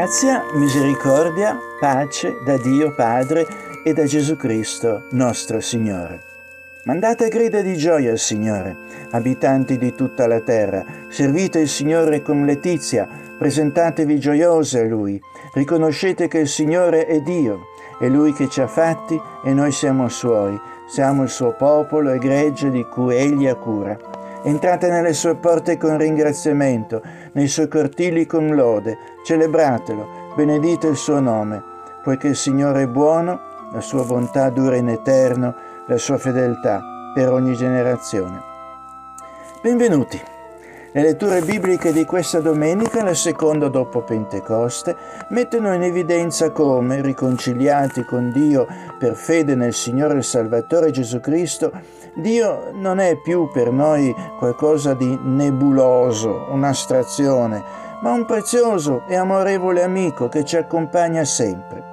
Grazia, misericordia, pace da Dio Padre e da Gesù Cristo nostro Signore. Mandate grida di gioia al Signore, abitanti di tutta la terra, servite il Signore con letizia, presentatevi gioiose a Lui, riconoscete che il Signore è Dio, è Lui che ci ha fatti e noi siamo Suoi, siamo il Suo popolo e gregge di cui Egli ha cura. Entrate nelle sue porte con ringraziamento, nei suoi cortili con lode, celebratelo, benedite il suo nome, poiché il Signore è buono, la sua bontà dura in eterno, la sua fedeltà per ogni generazione. Benvenuti. Le letture bibliche di questa domenica, la seconda dopo Pentecoste, mettono in evidenza come, riconciliati con Dio per fede nel Signore e Salvatore Gesù Cristo, Dio non è più per noi qualcosa di nebuloso, un'astrazione, ma un prezioso e amorevole amico che ci accompagna sempre.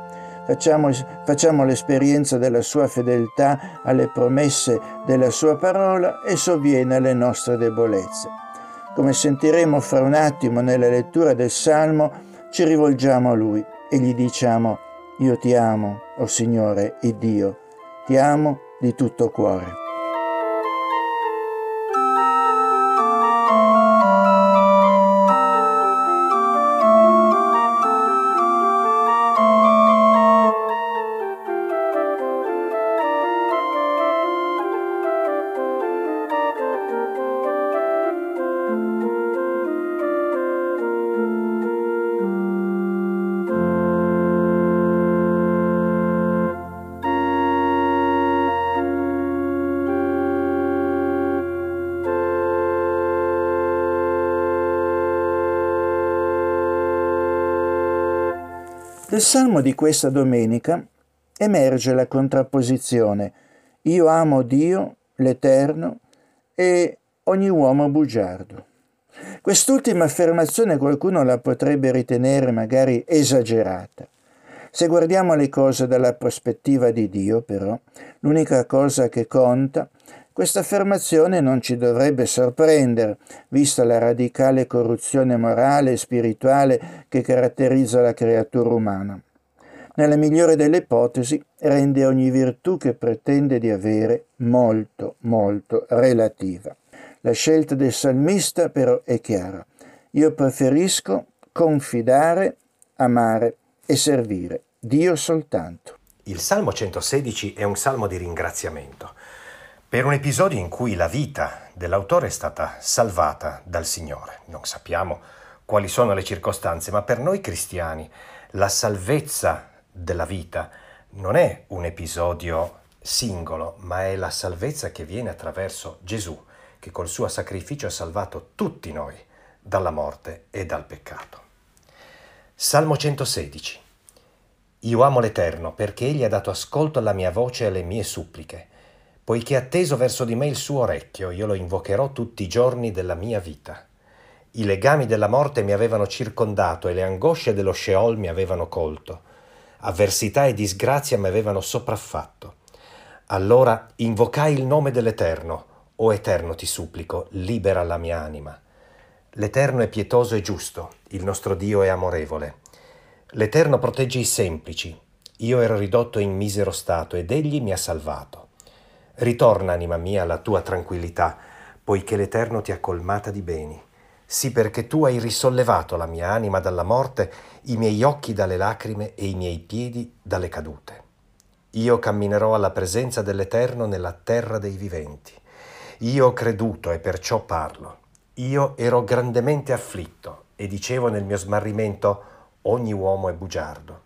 Facciamo, facciamo l'esperienza della sua fedeltà alle promesse della sua parola e sovviene alle nostre debolezze. Come sentiremo fra un attimo nella lettura del Salmo, ci rivolgiamo a Lui e gli diciamo, io ti amo, o oh Signore, il Dio, ti amo di tutto cuore. Del salmo di questa domenica emerge la contrapposizione io amo Dio, l'Eterno, e ogni uomo bugiardo. Quest'ultima affermazione qualcuno la potrebbe ritenere magari esagerata. Se guardiamo le cose dalla prospettiva di Dio, però, l'unica cosa che conta questa affermazione non ci dovrebbe sorprendere, vista la radicale corruzione morale e spirituale che caratterizza la creatura umana. Nella migliore delle ipotesi rende ogni virtù che pretende di avere molto, molto relativa. La scelta del salmista però è chiara. Io preferisco confidare, amare e servire Dio soltanto. Il Salmo 116 è un salmo di ringraziamento per un episodio in cui la vita dell'autore è stata salvata dal Signore. Non sappiamo quali sono le circostanze, ma per noi cristiani la salvezza della vita non è un episodio singolo, ma è la salvezza che viene attraverso Gesù, che col suo sacrificio ha salvato tutti noi dalla morte e dal peccato. Salmo 116. Io amo l'Eterno perché Egli ha dato ascolto alla mia voce e alle mie suppliche poiché ha teso verso di me il suo orecchio, io lo invocherò tutti i giorni della mia vita. I legami della morte mi avevano circondato e le angosce dello Sheol mi avevano colto. Avversità e disgrazia mi avevano sopraffatto. Allora invocai il nome dell'Eterno. O Eterno ti supplico, libera la mia anima. L'Eterno è pietoso e giusto, il nostro Dio è amorevole. L'Eterno protegge i semplici. Io ero ridotto in misero stato ed egli mi ha salvato. Ritorna, anima mia, alla tua tranquillità, poiché l'Eterno ti ha colmata di beni. Sì, perché tu hai risollevato la mia anima dalla morte, i miei occhi dalle lacrime e i miei piedi dalle cadute. Io camminerò alla presenza dell'Eterno nella terra dei viventi. Io ho creduto e perciò parlo. Io ero grandemente afflitto e dicevo nel mio smarrimento ogni uomo è bugiardo.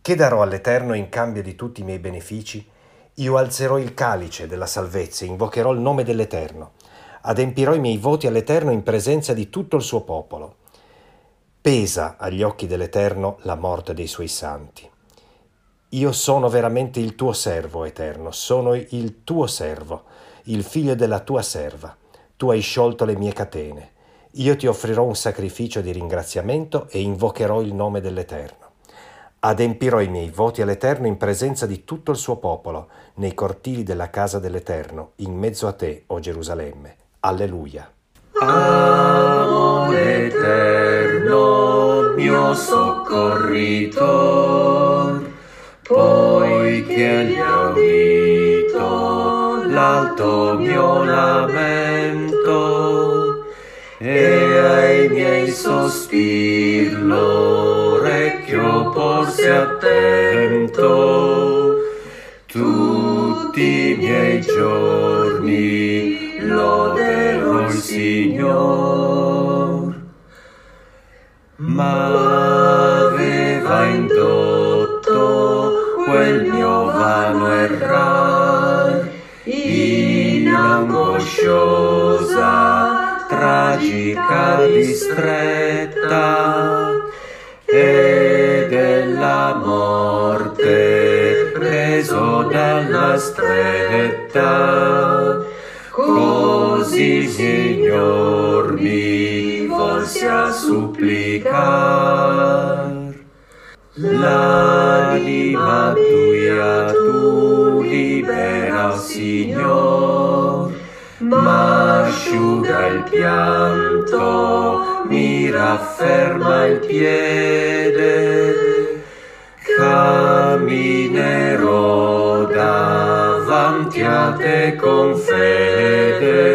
Che darò all'Eterno in cambio di tutti i miei benefici? Io alzerò il calice della salvezza, invocherò il nome dell'Eterno adempirò i miei voti all'Eterno in presenza di tutto il suo popolo. Pesa agli occhi dell'Eterno la morte dei suoi santi. Io sono veramente il tuo servo, Eterno, sono il tuo servo, il figlio della tua serva. Tu hai sciolto le mie catene. Io ti offrirò un sacrificio di ringraziamento e invocherò il nome dell'Eterno. Adempirò i miei voti all'Eterno in presenza di tutto il suo popolo, nei cortili della casa dell'Eterno, in mezzo a te, o Gerusalemme. Alleluia. Amore eterno, mio soccorritor, poiché gli ho udito l'alto mio lamento e ai miei sospir porse attento tutti i miei giorni loderò il Signor. Ma aveva indotto quel mio vano errar in angosciosa, tragica distretta preso dalla stretta così Signor mi volse a supplicar. L'anima tua tu libera, Signor, ma asciuga il pianto, mi rafferma il piede, davanti a te con fede,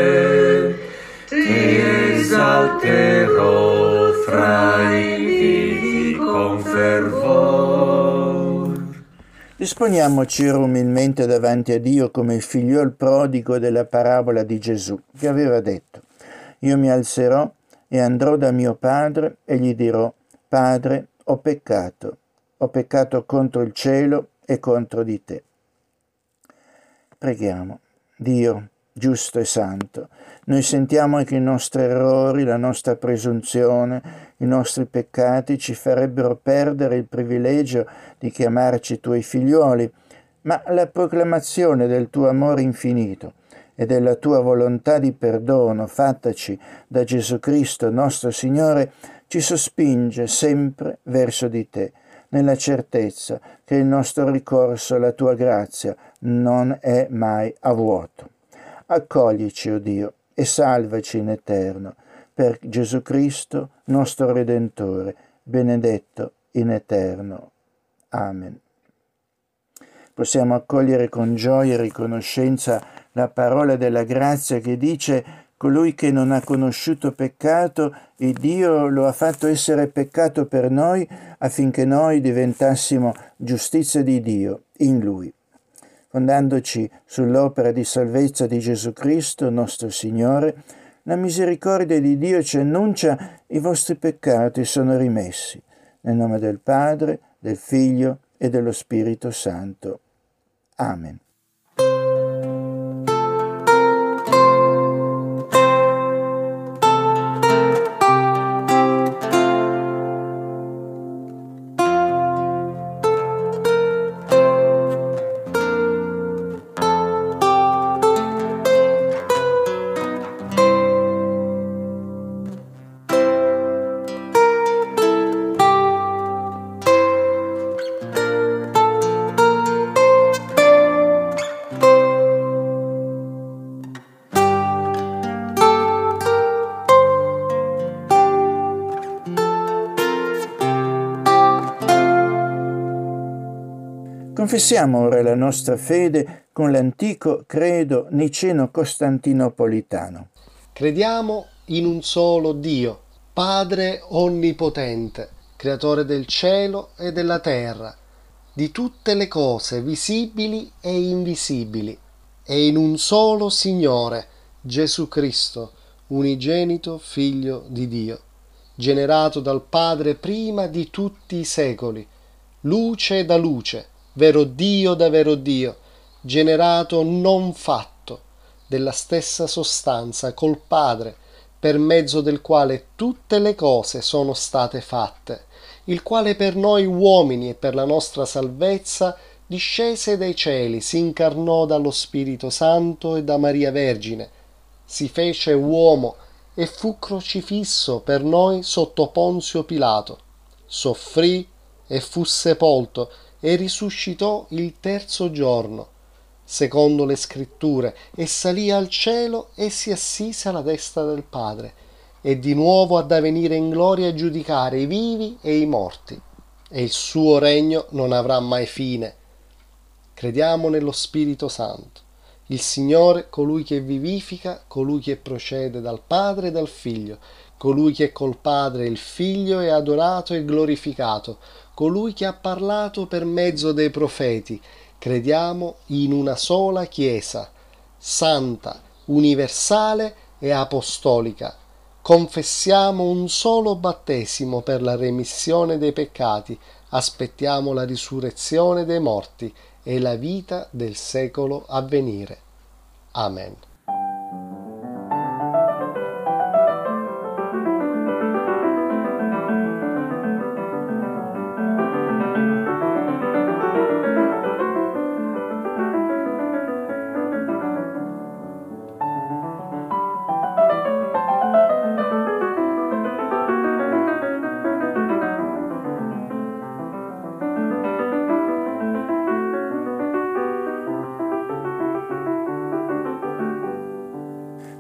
ti esalterò fra i vivi con fervor. Disponiamoci umilmente davanti a Dio come il figliol prodigo della parabola di Gesù, che aveva detto, io mi alzerò e andrò da mio padre e gli dirò, Padre, ho peccato, ho peccato contro il cielo e contro di te. Preghiamo. Dio, giusto e santo, noi sentiamo che i nostri errori, la nostra presunzione, i nostri peccati ci farebbero perdere il privilegio di chiamarci tuoi figliuoli, ma la proclamazione del tuo amore infinito e della tua volontà di perdono fattaci da Gesù Cristo nostro Signore ci sospinge sempre verso di te nella certezza che il nostro ricorso alla tua grazia non è mai a vuoto. Accoglici, o oh Dio, e salvaci in eterno, per Gesù Cristo, nostro Redentore, benedetto in eterno. Amen. Possiamo accogliere con gioia e riconoscenza la parola della grazia che dice colui che non ha conosciuto peccato, il Dio lo ha fatto essere peccato per noi affinché noi diventassimo giustizia di Dio in Lui. Fondandoci sull'opera di salvezza di Gesù Cristo, nostro Signore, la misericordia di Dio ci annuncia i vostri peccati sono rimessi. Nel nome del Padre, del Figlio e dello Spirito Santo. Amen. Confessiamo ora la nostra fede con l'antico credo niceno-costantinopolitano. Crediamo in un solo Dio, Padre onnipotente, creatore del cielo e della terra, di tutte le cose visibili e invisibili, e in un solo Signore, Gesù Cristo, unigenito Figlio di Dio, generato dal Padre prima di tutti i secoli, luce da luce, vero Dio da vero Dio, generato non fatto, della stessa sostanza col Padre, per mezzo del quale tutte le cose sono state fatte, il quale per noi uomini e per la nostra salvezza discese dai cieli, si incarnò dallo Spirito Santo e da Maria Vergine, si fece uomo e fu crocifisso per noi sotto Ponzio Pilato, soffrì e fu sepolto e risuscitò il terzo giorno, secondo le scritture, e salì al cielo e si assise alla destra del Padre, e di nuovo ad avvenire in gloria a giudicare i vivi e i morti, e il suo regno non avrà mai fine. Crediamo nello Spirito Santo, il Signore, colui che vivifica, colui che procede dal Padre e dal Figlio, colui che col Padre e il Figlio è adorato e glorificato, colui che ha parlato per mezzo dei profeti, crediamo in una sola Chiesa, santa, universale e apostolica. Confessiamo un solo battesimo per la remissione dei peccati, aspettiamo la risurrezione dei morti e la vita del secolo a venire. Amen.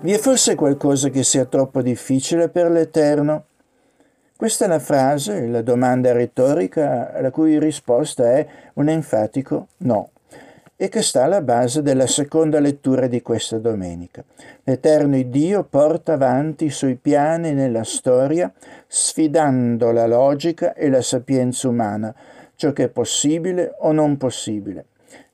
Vi è forse qualcosa che sia troppo difficile per l'Eterno? Questa è la frase, la domanda retorica, la cui risposta è un enfatico no, e che sta alla base della seconda lettura di questa domenica. L'Eterno Dio porta avanti i suoi piani nella storia, sfidando la logica e la sapienza umana, ciò che è possibile o non possibile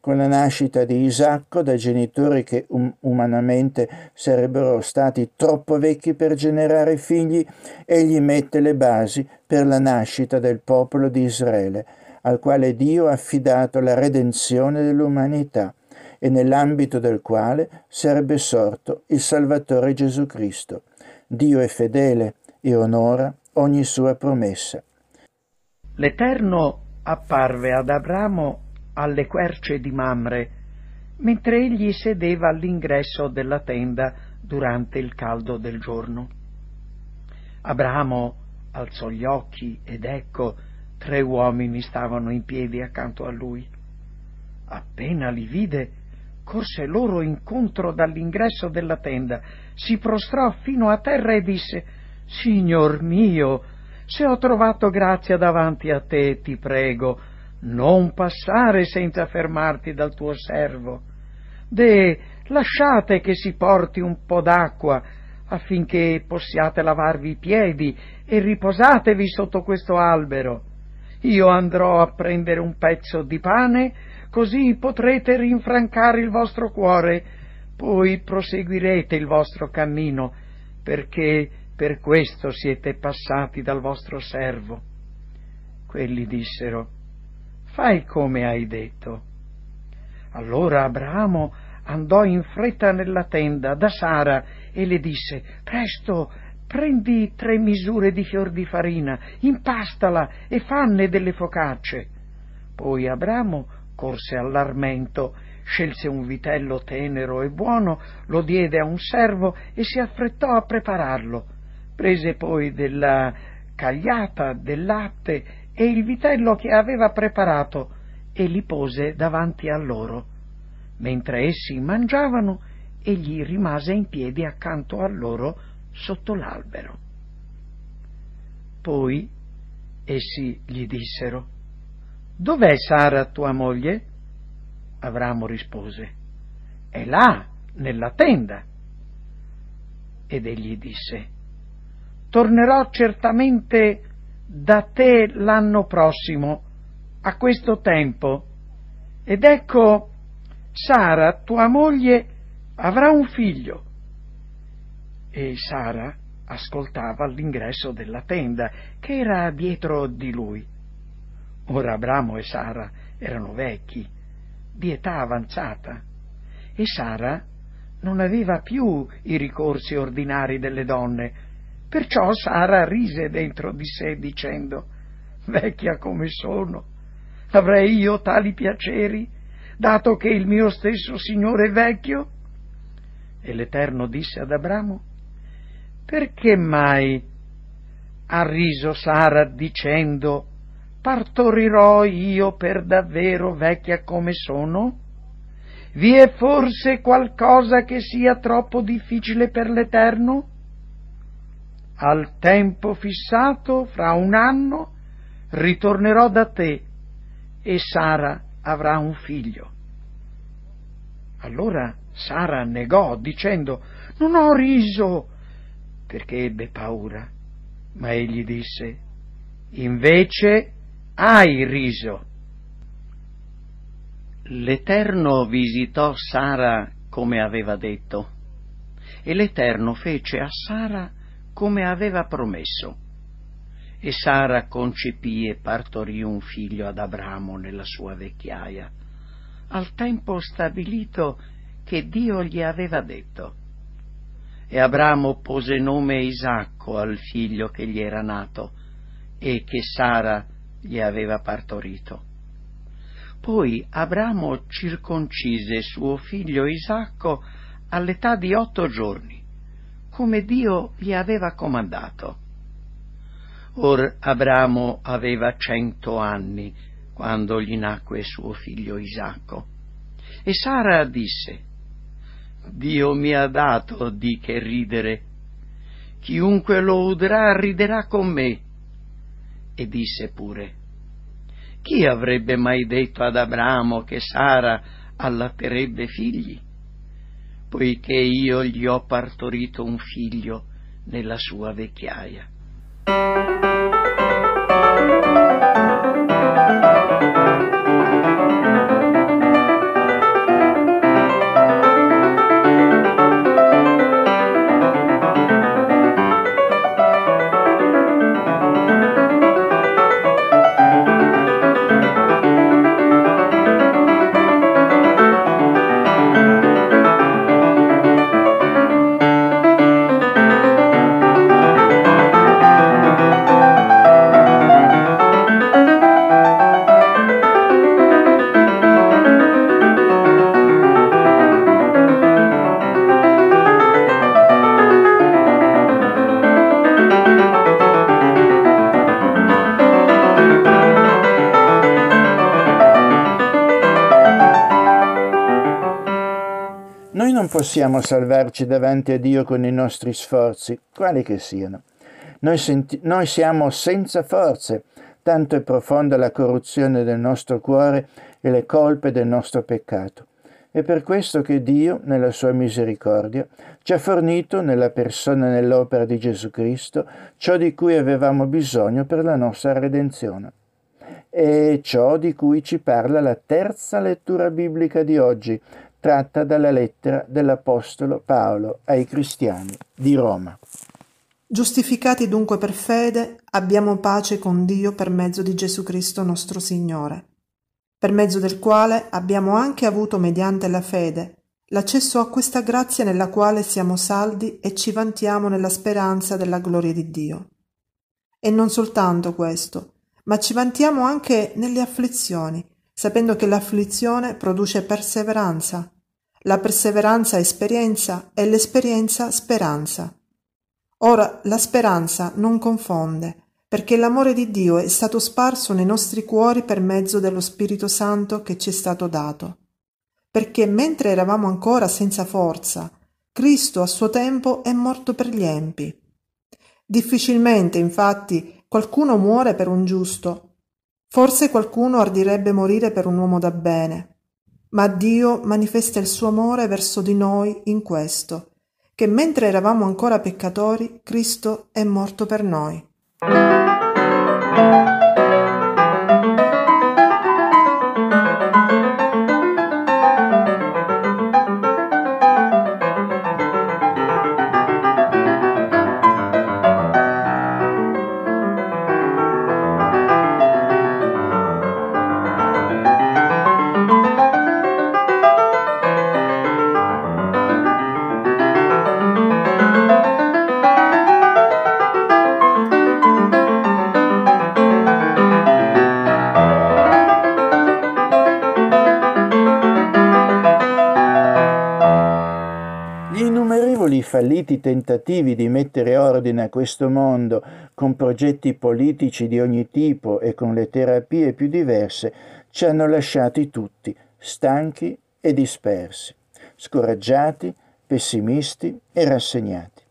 con la nascita di Isacco da genitori che um- umanamente sarebbero stati troppo vecchi per generare figli, egli mette le basi per la nascita del popolo di Israele, al quale Dio ha affidato la redenzione dell'umanità e nell'ambito del quale sarebbe sorto il Salvatore Gesù Cristo. Dio è fedele e onora ogni sua promessa. L'Eterno apparve ad Abramo alle querce di Mamre, mentre egli sedeva all'ingresso della tenda durante il caldo del giorno. Abramo alzò gli occhi ed ecco tre uomini stavano in piedi accanto a lui. Appena li vide, corse loro incontro dall'ingresso della tenda, si prostrò fino a terra e disse Signor mio, se ho trovato grazia davanti a te, ti prego, non passare senza fermarti dal tuo servo. De, lasciate che si porti un po' d'acqua affinché possiate lavarvi i piedi e riposatevi sotto questo albero. Io andrò a prendere un pezzo di pane, così potrete rinfrancare il vostro cuore, poi proseguirete il vostro cammino, perché per questo siete passati dal vostro servo. Quelli dissero, fai come hai detto. Allora Abramo andò in fretta nella tenda da Sara e le disse, presto, prendi tre misure di fior di farina, impastala e fanne delle focacce. Poi Abramo corse all'armento, scelse un vitello tenero e buono, lo diede a un servo e si affrettò a prepararlo. Prese poi della cagliata, del latte e il vitello che aveva preparato e li pose davanti a loro. Mentre essi mangiavano, egli rimase in piedi accanto a loro sotto l'albero. Poi essi gli dissero, Dov'è Sara tua moglie? Avramo rispose, è là, nella tenda. Ed egli disse, tornerò certamente da te l'anno prossimo, a questo tempo, ed ecco, Sara, tua moglie, avrà un figlio. E Sara ascoltava all'ingresso della tenda, che era dietro di lui. Ora Abramo e Sara erano vecchi, di età avanzata, e Sara non aveva più i ricorsi ordinari delle donne, perciò Sara rise dentro di sé dicendo Vecchia come sono, avrei io tali piaceri, dato che il mio stesso Signore è vecchio? E l'Eterno disse ad Abramo perché mai ha riso Sara dicendo partorirò io per davvero vecchia come sono? Vi è forse qualcosa che sia troppo difficile per l'Eterno? Al tempo fissato, fra un anno, ritornerò da te e Sara avrà un figlio. Allora Sara negò dicendo non ho riso perché ebbe paura. Ma egli disse, invece hai riso. L'Eterno visitò Sara come aveva detto, e l'Eterno fece a Sara come aveva promesso. E Sara concepì e partorì un figlio ad Abramo nella sua vecchiaia, al tempo stabilito che Dio gli aveva detto e Abramo pose nome Isacco al figlio che gli era nato e che Sara gli aveva partorito. Poi Abramo circoncise suo figlio Isacco all'età di otto giorni, come Dio gli aveva comandato. Or Abramo aveva cento anni quando gli nacque suo figlio Isacco. E Sara disse, Dio mi ha dato di che ridere. Chiunque lo udrà riderà con me. E disse pure, chi avrebbe mai detto ad Abramo che Sara allatterebbe figli? Poiché io gli ho partorito un figlio nella sua vecchiaia. Possiamo salvarci davanti a Dio con i nostri sforzi, quali che siano. Noi, senti- noi siamo senza forze, tanto è profonda la corruzione del nostro cuore e le colpe del nostro peccato. È per questo che Dio, nella sua misericordia, ci ha fornito nella persona e nell'opera di Gesù Cristo ciò di cui avevamo bisogno per la nostra redenzione. E ciò di cui ci parla la terza lettura biblica di oggi, tratta dalla lettera dell'Apostolo Paolo ai cristiani di Roma. Giustificati dunque per fede, abbiamo pace con Dio per mezzo di Gesù Cristo nostro Signore, per mezzo del quale abbiamo anche avuto mediante la fede l'accesso a questa grazia nella quale siamo saldi e ci vantiamo nella speranza della gloria di Dio. E non soltanto questo, ma ci vantiamo anche nelle afflizioni, sapendo che l'afflizione produce perseveranza, la perseveranza esperienza e l'esperienza speranza. Ora la speranza non confonde, perché l'amore di Dio è stato sparso nei nostri cuori per mezzo dello Spirito Santo che ci è stato dato. Perché mentre eravamo ancora senza forza, Cristo a suo tempo è morto per gli empi. Difficilmente, infatti, qualcuno muore per un giusto, Forse qualcuno ardirebbe morire per un uomo da bene. Ma Dio manifesta il suo amore verso di noi in questo, che mentre eravamo ancora peccatori, Cristo è morto per noi. Falliti tentativi di mettere ordine a questo mondo con progetti politici di ogni tipo e con le terapie più diverse ci hanno lasciati tutti stanchi e dispersi, scoraggiati, pessimisti e rassegnati.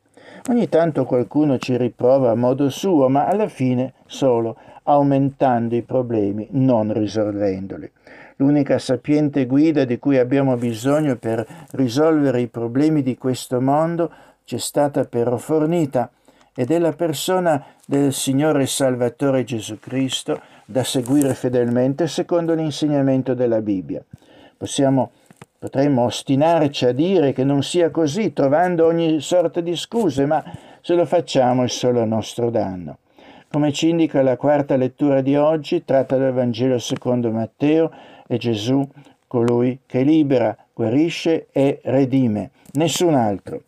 Ogni tanto qualcuno ci riprova a modo suo, ma alla fine solo aumentando i problemi, non risolvendoli. L'unica sapiente guida di cui abbiamo bisogno per risolvere i problemi di questo mondo ci è stata però fornita ed è la persona del Signore Salvatore Gesù Cristo da seguire fedelmente secondo l'insegnamento della Bibbia. Possiamo Potremmo ostinarci a dire che non sia così, trovando ogni sorta di scuse, ma se lo facciamo è solo a nostro danno. Come ci indica la quarta lettura di oggi, tratta dal Vangelo secondo Matteo, è Gesù colui che libera, guarisce e redime, nessun altro.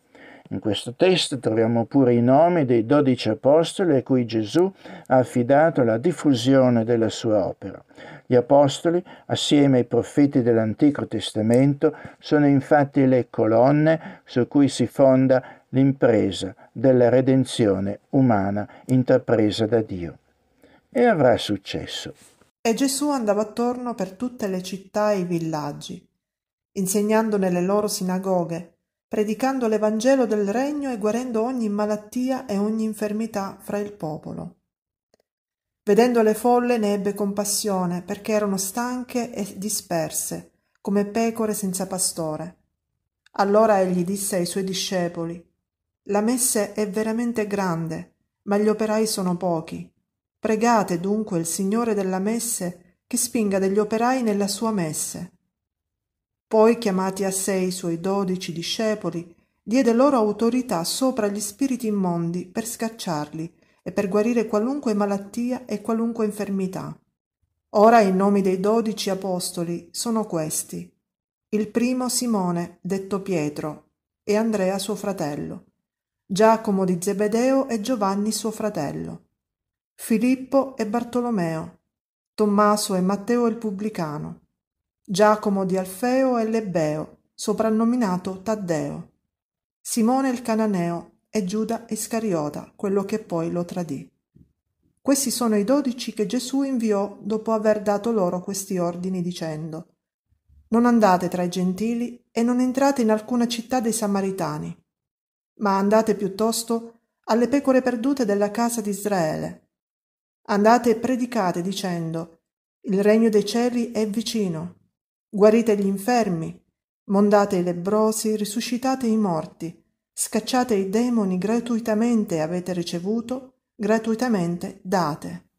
In questo testo troviamo pure i nomi dei dodici apostoli a cui Gesù ha affidato la diffusione della sua opera. Gli apostoli, assieme ai profeti dell'Antico Testamento, sono infatti le colonne su cui si fonda l'impresa della redenzione umana intrapresa da Dio. E avrà successo. E Gesù andava attorno per tutte le città e i villaggi, insegnando nelle loro sinagoghe, predicando l'Evangelo del Regno e guarendo ogni malattia e ogni infermità fra il popolo. Vedendo le folle ne ebbe compassione, perché erano stanche e disperse, come pecore senza pastore. Allora egli disse ai suoi discepoli, La messe è veramente grande, ma gli operai sono pochi. Pregate dunque il Signore della messe che spinga degli operai nella sua messe. Poi, chiamati a sé i suoi dodici discepoli, diede loro autorità sopra gli spiriti immondi per scacciarli e per guarire qualunque malattia e qualunque infermità. Ora i nomi dei dodici apostoli sono questi. Il primo Simone, detto Pietro, e Andrea suo fratello, Giacomo di Zebedeo e Giovanni suo fratello, Filippo e Bartolomeo, Tommaso e Matteo il pubblicano, Giacomo di Alfeo e Lebbeo, soprannominato Taddeo, Simone il Cananeo e Giuda Iscariota, quello che poi lo tradì. Questi sono i dodici che Gesù inviò dopo aver dato loro questi ordini dicendo Non andate tra i gentili e non entrate in alcuna città dei Samaritani, ma andate piuttosto alle pecore perdute della casa di Israele. Andate e predicate dicendo Il regno dei cieli è vicino guarite gli infermi, mondate i lebbrosi, risuscitate i morti, scacciate i demoni gratuitamente avete ricevuto, gratuitamente date.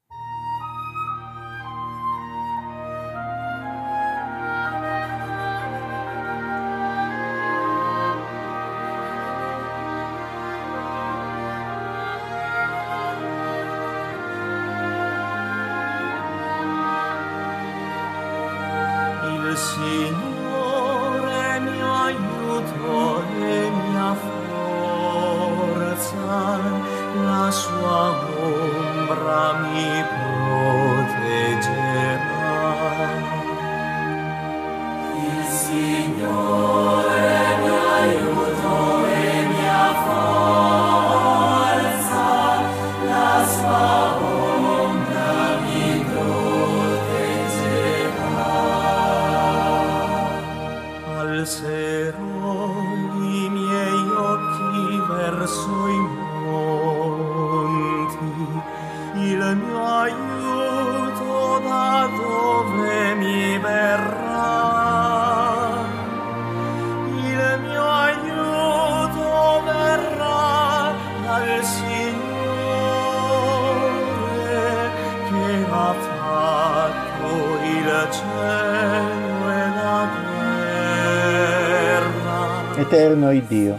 È Dio,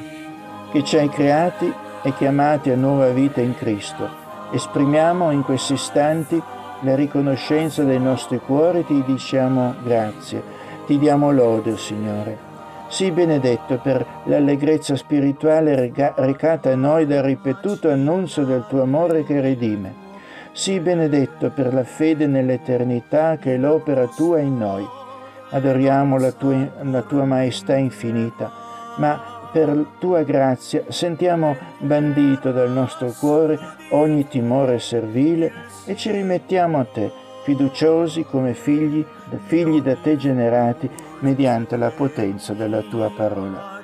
che ci hai creati e chiamati a nuova vita in Cristo. Esprimiamo in questi istanti la riconoscenza dei nostri cuori ti diciamo grazie. Ti diamo lode, Signore. Sii benedetto per l'allegrezza spirituale recata a noi dal ripetuto annunzio del tuo amore che redime. Sii benedetto per la fede nell'eternità che è l'opera tua in noi. Adoriamo la tua, la tua maestà infinita, ma per tua grazia sentiamo bandito dal nostro cuore ogni timore servile e ci rimettiamo a te, fiduciosi come figli, figli da te generati mediante la potenza della tua parola.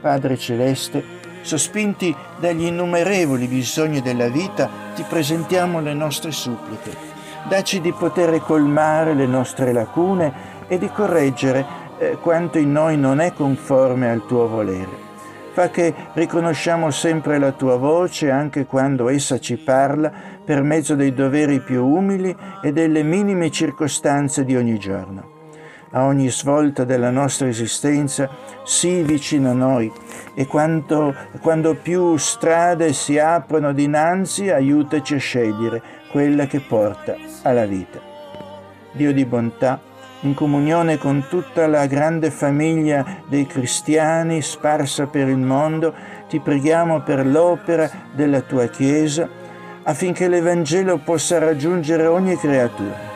Padre Celeste, sospinti dagli innumerevoli bisogni della vita, ti presentiamo le nostre suppliche. Dacci di poter colmare le nostre lacune e di correggere eh, quanto in noi non è conforme al tuo volere. Fa che riconosciamo sempre la tua voce anche quando essa ci parla per mezzo dei doveri più umili e delle minime circostanze di ogni giorno a ogni svolta della nostra esistenza, sii vicino a noi e quando, quando più strade si aprono dinanzi, aiutaci a scegliere quella che porta alla vita. Dio di bontà, in comunione con tutta la grande famiglia dei cristiani sparsa per il mondo, ti preghiamo per l'opera della tua Chiesa affinché l'Evangelo possa raggiungere ogni creatura.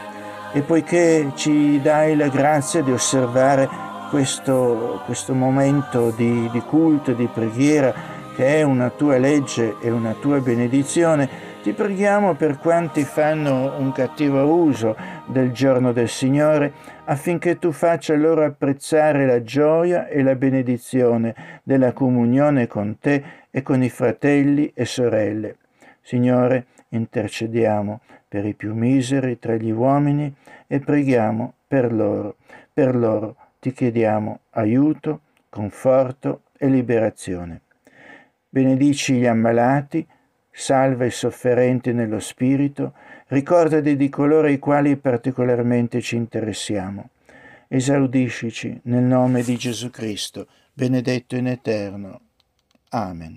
E poiché ci dai la grazia di osservare questo, questo momento di, di culto, di preghiera, che è una tua legge e una tua benedizione, ti preghiamo per quanti fanno un cattivo uso del giorno del Signore, affinché tu faccia loro apprezzare la gioia e la benedizione della comunione con te e con i fratelli e sorelle. Signore, intercediamo per i più miseri tra gli uomini e preghiamo per loro. Per loro ti chiediamo aiuto, conforto e liberazione. Benedici gli ammalati, salva i sofferenti nello spirito, ricordati di coloro ai quali particolarmente ci interessiamo. Esaudiscici nel nome di Gesù Cristo, benedetto in eterno. Amen.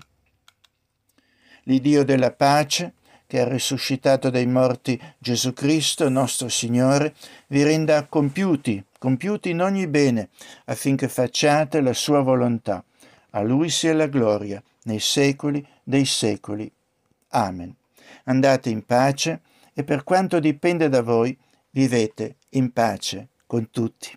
L'Iddio della pace, che ha risuscitato dai morti Gesù Cristo, nostro Signore, vi renda compiuti, compiuti in ogni bene, affinché facciate la sua volontà. A Lui sia la gloria, nei secoli dei secoli. Amen. Andate in pace e per quanto dipende da voi, vivete in pace con tutti.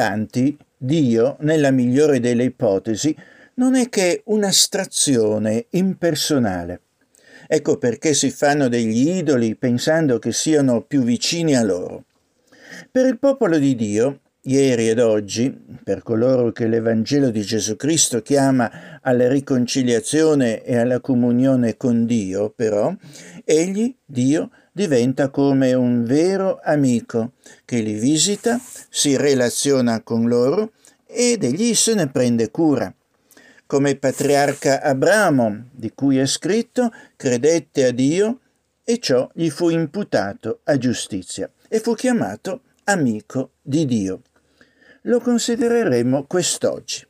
Tanti, Dio, nella migliore delle ipotesi, non è che un'astrazione impersonale. Ecco perché si fanno degli idoli pensando che siano più vicini a loro. Per il popolo di Dio, ieri ed oggi, per coloro che l'Evangelo di Gesù Cristo chiama alla riconciliazione e alla comunione con Dio, però, egli, Dio, diventa come un vero amico che li visita, si relaziona con loro ed egli se ne prende cura. Come patriarca Abramo, di cui è scritto, credette a Dio e ciò gli fu imputato a giustizia e fu chiamato amico di Dio. Lo considereremo quest'oggi.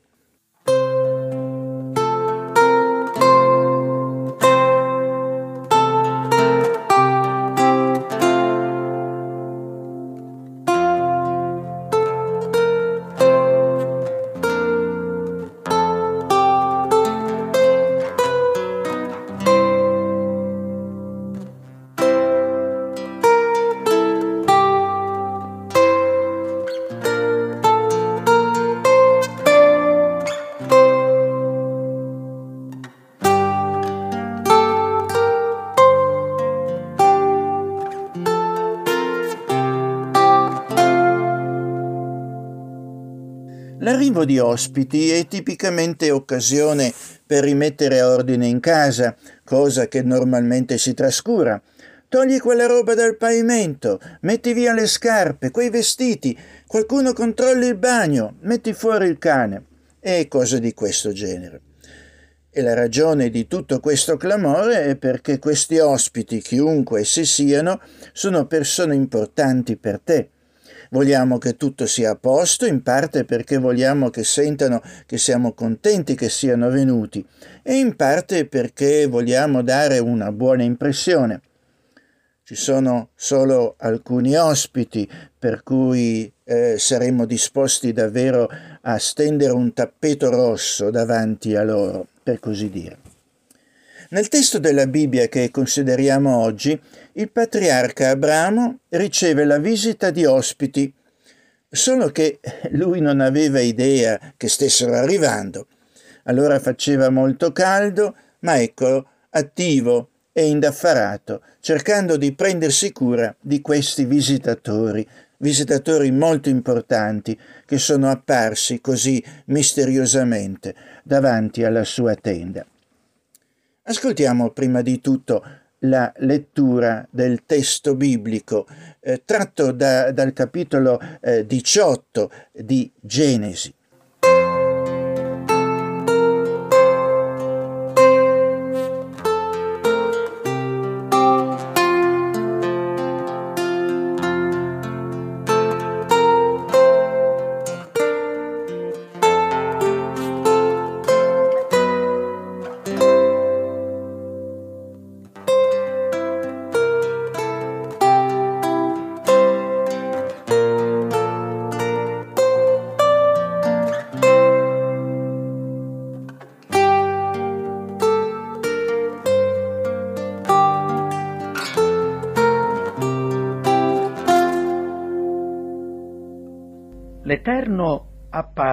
Di ospiti è tipicamente occasione per rimettere ordine in casa, cosa che normalmente si trascura. Togli quella roba dal pavimento, metti via le scarpe, quei vestiti, qualcuno controlli il bagno, metti fuori il cane e cose di questo genere. E la ragione di tutto questo clamore è perché questi ospiti, chiunque essi siano, sono persone importanti per te Vogliamo che tutto sia a posto, in parte perché vogliamo che sentano che siamo contenti che siano venuti e in parte perché vogliamo dare una buona impressione. Ci sono solo alcuni ospiti per cui eh, saremmo disposti davvero a stendere un tappeto rosso davanti a loro, per così dire. Nel testo della Bibbia che consideriamo oggi, il patriarca Abramo riceve la visita di ospiti, solo che lui non aveva idea che stessero arrivando. Allora faceva molto caldo, ma eccolo attivo e indaffarato, cercando di prendersi cura di questi visitatori, visitatori molto importanti che sono apparsi così misteriosamente davanti alla sua tenda. Ascoltiamo prima di tutto la lettura del testo biblico eh, tratto da, dal capitolo eh, 18 di Genesi.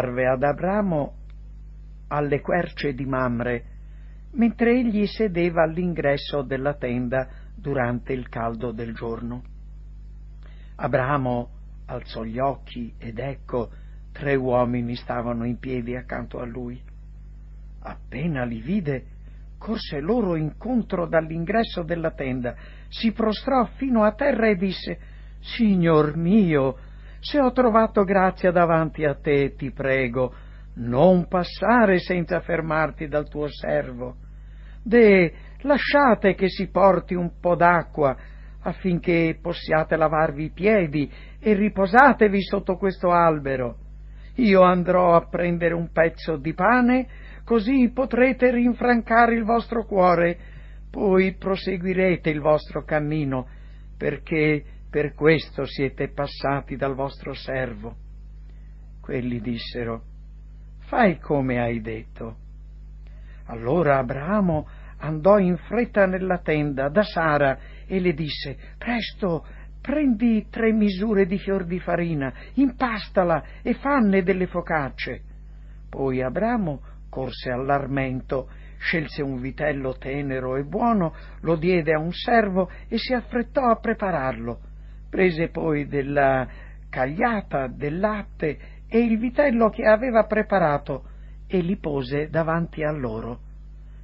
Apparve ad Abramo alle querce di Mamre, mentre egli sedeva all'ingresso della tenda durante il caldo del giorno. Abramo alzò gli occhi ed ecco tre uomini stavano in piedi accanto a lui. Appena li vide, corse loro incontro dall'ingresso della tenda, si prostrò fino a terra e disse Signor mio, se ho trovato grazia davanti a te, ti prego, non passare senza fermarti dal tuo servo. De, lasciate che si porti un po' d'acqua affinché possiate lavarvi i piedi e riposatevi sotto questo albero. Io andrò a prendere un pezzo di pane, così potrete rinfrancare il vostro cuore, poi proseguirete il vostro cammino, perché per questo siete passati dal vostro servo. Quelli dissero, fai come hai detto. Allora Abramo andò in fretta nella tenda da Sara e le disse, presto, prendi tre misure di fior di farina, impastala e fanne delle focacce. Poi Abramo corse all'armento, scelse un vitello tenero e buono, lo diede a un servo e si affrettò a prepararlo. Prese poi della cagliata, del latte e il vitello che aveva preparato e li pose davanti a loro.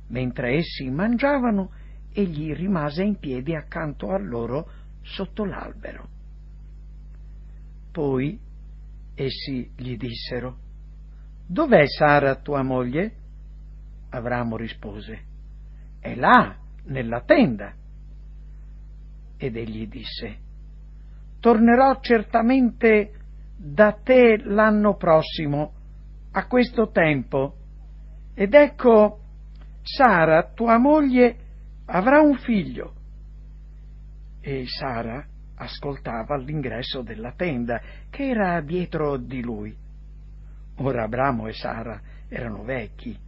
Mentre essi mangiavano, egli rimase in piedi accanto a loro sotto l'albero. Poi essi gli dissero, Dov'è Sara tua moglie? Avramo rispose, È là, nella tenda. Ed egli disse, Tornerò certamente da te l'anno prossimo, a questo tempo, ed ecco, Sara, tua moglie, avrà un figlio. E Sara ascoltava all'ingresso della tenda, che era dietro di lui. Ora Abramo e Sara erano vecchi,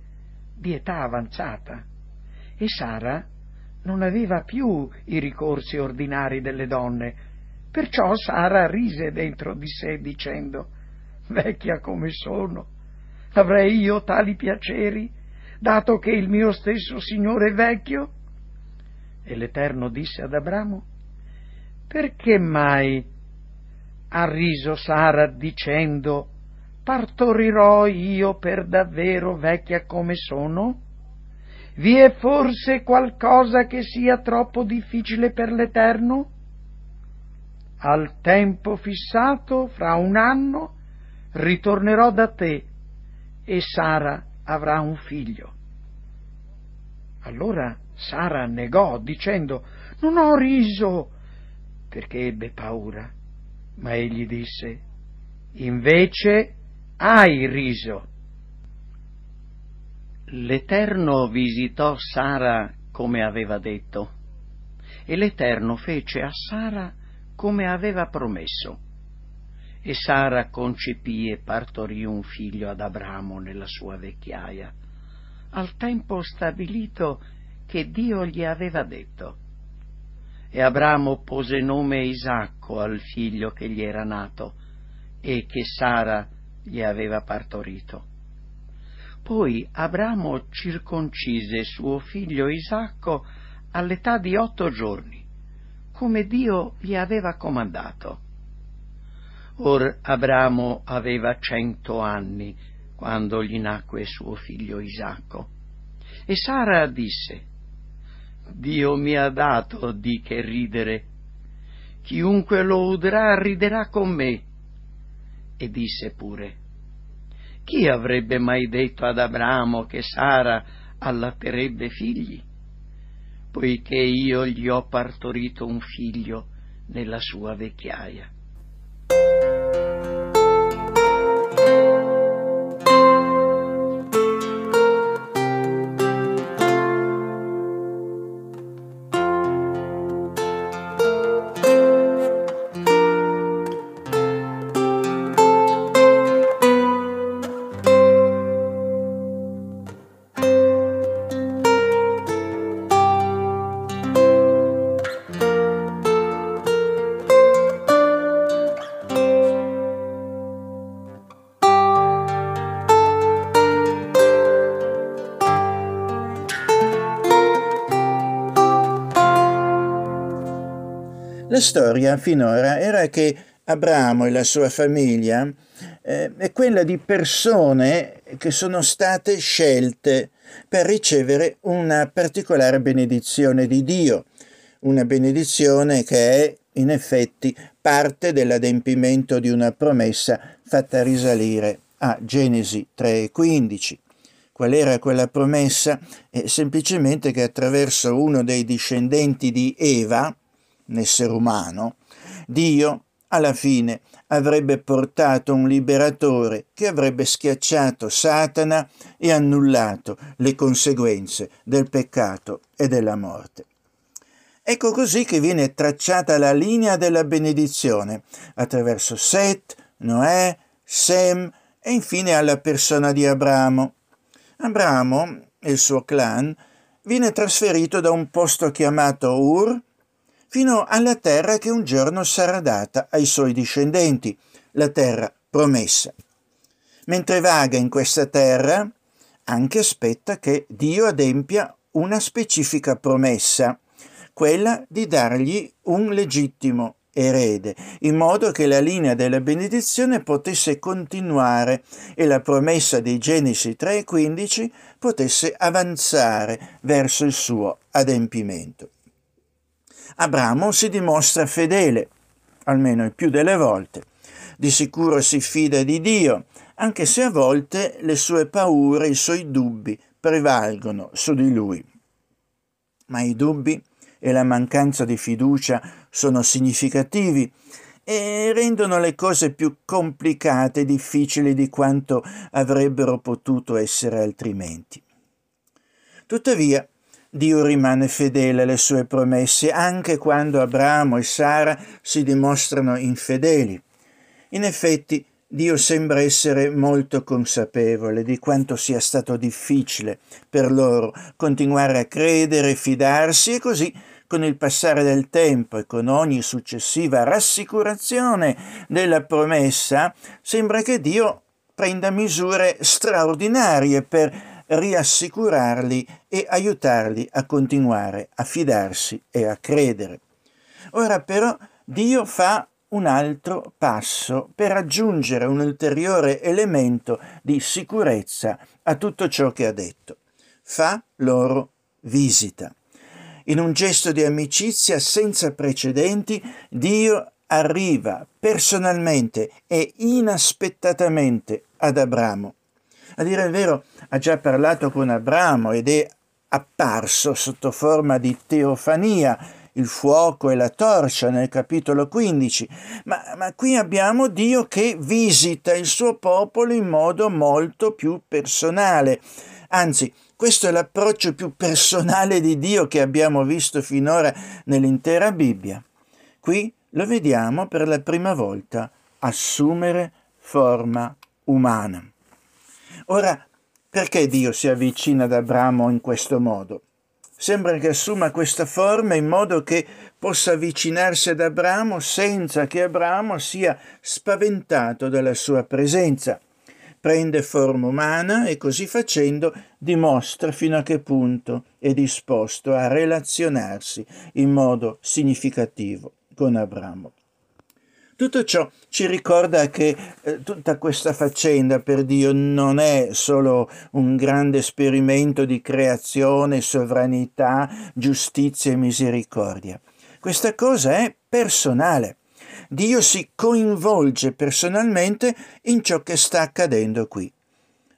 di età avanzata, e Sara non aveva più i ricorsi ordinari delle donne, perciò Sara rise dentro di sé dicendo Vecchia come sono, avrei io tali piaceri, dato che il mio stesso Signore è vecchio? E l'Eterno disse ad Abramo Perché mai ha riso Sara dicendo partorirò io per davvero vecchia come sono? Vi è forse qualcosa che sia troppo difficile per l'Eterno? Al tempo fissato, fra un anno, ritornerò da te e Sara avrà un figlio. Allora Sara negò dicendo Non ho riso, perché ebbe paura. Ma egli disse Invece hai riso. L'Eterno visitò Sara come aveva detto, e l'Eterno fece a Sara come aveva promesso. E Sara concepì e partorì un figlio ad Abramo nella sua vecchiaia, al tempo stabilito che Dio gli aveva detto. E Abramo pose nome Isacco al figlio che gli era nato e che Sara gli aveva partorito. Poi Abramo circoncise suo figlio Isacco all'età di otto giorni, come Dio gli aveva comandato. Or Abramo aveva cento anni quando gli nacque suo figlio Isacco. E Sara disse, Dio mi ha dato di che ridere, chiunque lo udrà riderà con me e disse pure, chi avrebbe mai detto ad Abramo che Sara allatterebbe figli? Poiché io gli ho partorito un figlio nella sua vecchiaia. Storia finora era che Abramo e la sua famiglia eh, è quella di persone che sono state scelte per ricevere una particolare benedizione di Dio, una benedizione che è in effetti parte dell'adempimento di una promessa fatta risalire a Genesi 3:15. Qual era quella promessa? È semplicemente che attraverso uno dei discendenti di Eva, un essere umano, Dio alla fine avrebbe portato un liberatore che avrebbe schiacciato Satana e annullato le conseguenze del peccato e della morte. Ecco così che viene tracciata la linea della benedizione attraverso Set, Noè, Sem e infine alla persona di Abramo. Abramo e il suo clan viene trasferito da un posto chiamato Ur fino alla terra che un giorno sarà data ai suoi discendenti, la terra promessa. Mentre vaga in questa terra, anche aspetta che Dio adempia una specifica promessa, quella di dargli un legittimo erede, in modo che la linea della benedizione potesse continuare e la promessa di Genesi 3:15 potesse avanzare verso il suo adempimento. Abramo si dimostra fedele, almeno il più delle volte. Di sicuro si fida di Dio, anche se a volte le sue paure, i suoi dubbi prevalgono su di lui. Ma i dubbi e la mancanza di fiducia sono significativi e rendono le cose più complicate e difficili di quanto avrebbero potuto essere altrimenti. Tuttavia, Dio rimane fedele alle sue promesse anche quando Abramo e Sara si dimostrano infedeli. In effetti, Dio sembra essere molto consapevole di quanto sia stato difficile per loro continuare a credere e fidarsi e così con il passare del tempo e con ogni successiva rassicurazione della promessa, sembra che Dio prenda misure straordinarie per riassicurarli e aiutarli a continuare a fidarsi e a credere. Ora però Dio fa un altro passo per aggiungere un ulteriore elemento di sicurezza a tutto ciò che ha detto. Fa loro visita. In un gesto di amicizia senza precedenti, Dio arriva personalmente e inaspettatamente ad Abramo. A dire il vero, ha già parlato con Abramo ed è apparso sotto forma di teofania, il fuoco e la torcia nel capitolo 15, ma, ma, qui abbiamo Dio che visita il suo popolo in modo molto più personale. Anzi, questo è l'approccio più personale di Dio che abbiamo visto finora nell'intera Bibbia. Qui lo vediamo per la prima volta assumere forma umana. Ora, perché Dio si avvicina ad Abramo in questo modo? Sembra che assuma questa forma in modo che possa avvicinarsi ad Abramo senza che Abramo sia spaventato dalla sua presenza prende forma umana e così facendo dimostra fino a che punto è disposto a relazionarsi in modo significativo con Abramo. Tutto ciò ci ricorda che eh, tutta questa faccenda per Dio non è solo un grande esperimento di creazione, sovranità, giustizia e misericordia. Questa cosa è personale. Dio si coinvolge personalmente in ciò che sta accadendo qui.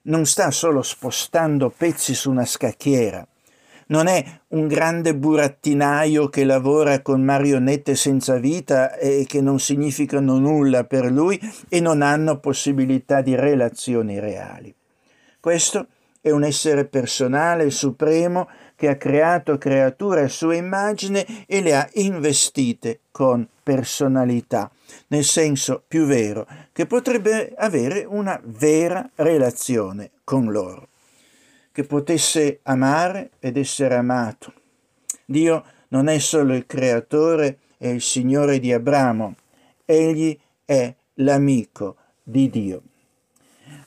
Non sta solo spostando pezzi su una scacchiera, non è un grande burattinaio che lavora con marionette senza vita e che non significano nulla per lui e non hanno possibilità di relazioni reali. Questo è un essere personale supremo che ha creato creature a sua immagine e le ha investite con personalità, nel senso più vero, che potrebbe avere una vera relazione con loro, che potesse amare ed essere amato. Dio non è solo il creatore e il Signore di Abramo, egli è l'amico di Dio.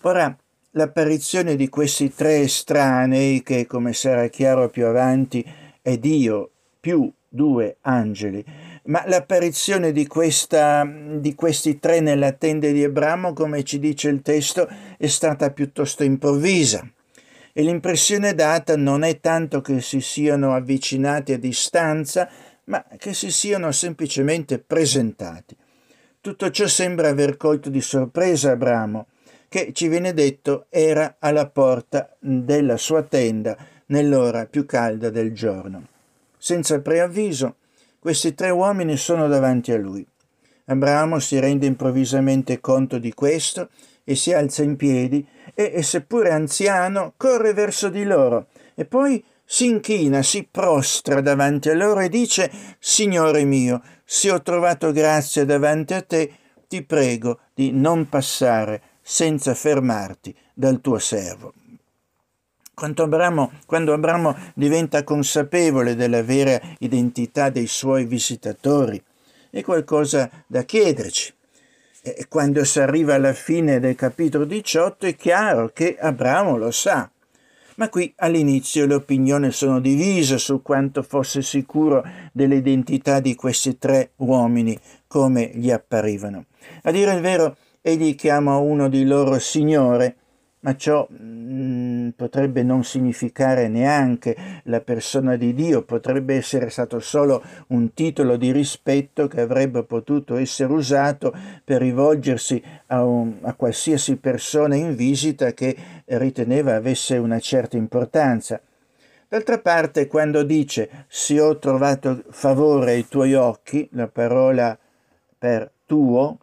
Ora, l'apparizione di questi tre estranei, che come sarà chiaro più avanti è Dio più due angeli, ma l'apparizione di, questa, di questi tre nella tenda di Abramo, come ci dice il testo, è stata piuttosto improvvisa. E l'impressione data non è tanto che si siano avvicinati a distanza, ma che si siano semplicemente presentati. Tutto ciò sembra aver colto di sorpresa Abramo, che ci viene detto era alla porta della sua tenda nell'ora più calda del giorno. Senza preavviso, questi tre uomini sono davanti a lui. Abramo si rende improvvisamente conto di questo e si alza in piedi e, e seppure anziano, corre verso di loro e poi si inchina, si prostra davanti a loro e dice Signore mio, se ho trovato grazia davanti a te, ti prego di non passare senza fermarti dal tuo servo. Abramo, quando Abramo diventa consapevole della vera identità dei suoi visitatori, è qualcosa da chiederci. E quando si arriva alla fine del capitolo 18 è chiaro che Abramo lo sa. Ma qui all'inizio le opinioni sono divise su quanto fosse sicuro dell'identità di questi tre uomini, come gli apparivano. A dire il vero, egli chiama uno di loro Signore, ma ciò mh, mm, potrebbe non significare neanche la persona di Dio, potrebbe essere stato solo un titolo di rispetto che avrebbe potuto essere usato per rivolgersi a, un, a qualsiasi persona in visita che riteneva avesse una certa importanza. D'altra parte, quando dice se ho trovato favore ai tuoi occhi, la parola per tuo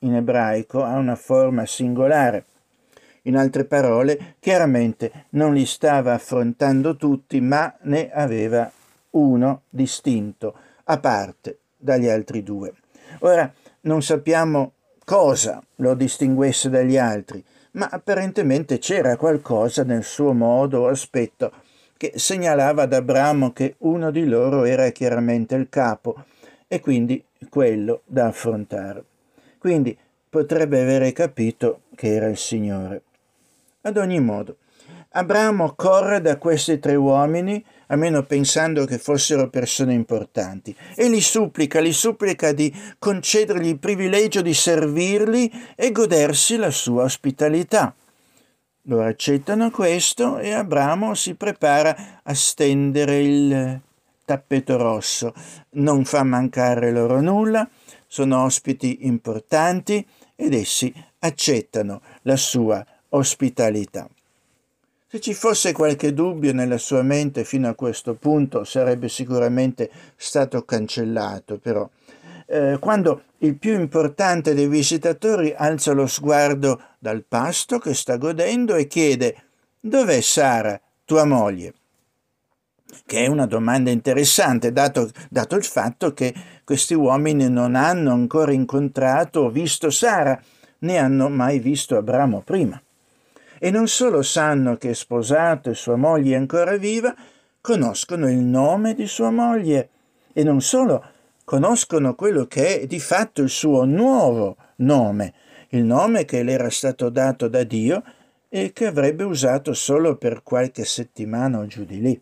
in ebraico ha una forma singolare in altre parole, chiaramente non li stava affrontando tutti, ma ne aveva uno distinto, a parte dagli altri due. Ora non sappiamo cosa lo distinguesse dagli altri, ma apparentemente c'era qualcosa nel suo modo o aspetto che segnalava ad Abramo che uno di loro era chiaramente il capo e quindi quello da affrontare. Quindi potrebbe avere capito che era il Signore. Ad ogni modo, Abramo corre da questi tre uomini, almeno pensando che fossero persone importanti, e li supplica, li supplica di concedergli il privilegio di servirli e godersi la sua ospitalità. Loro accettano questo e Abramo si prepara a stendere il tappeto rosso. Non fa mancare loro nulla, sono ospiti importanti ed essi accettano la sua ospitalità ospitalità. Se ci fosse qualche dubbio nella sua mente fino a questo punto sarebbe sicuramente stato cancellato, però eh, quando il più importante dei visitatori alza lo sguardo dal pasto che sta godendo e chiede Dov'è Sara, tua moglie? Che è una domanda interessante, dato, dato il fatto che questi uomini non hanno ancora incontrato o visto Sara, né hanno mai visto Abramo prima e non solo sanno che è sposato e sua moglie è ancora viva, conoscono il nome di sua moglie e non solo conoscono quello che è di fatto il suo nuovo nome, il nome che le era stato dato da Dio e che avrebbe usato solo per qualche settimana o giù di lì.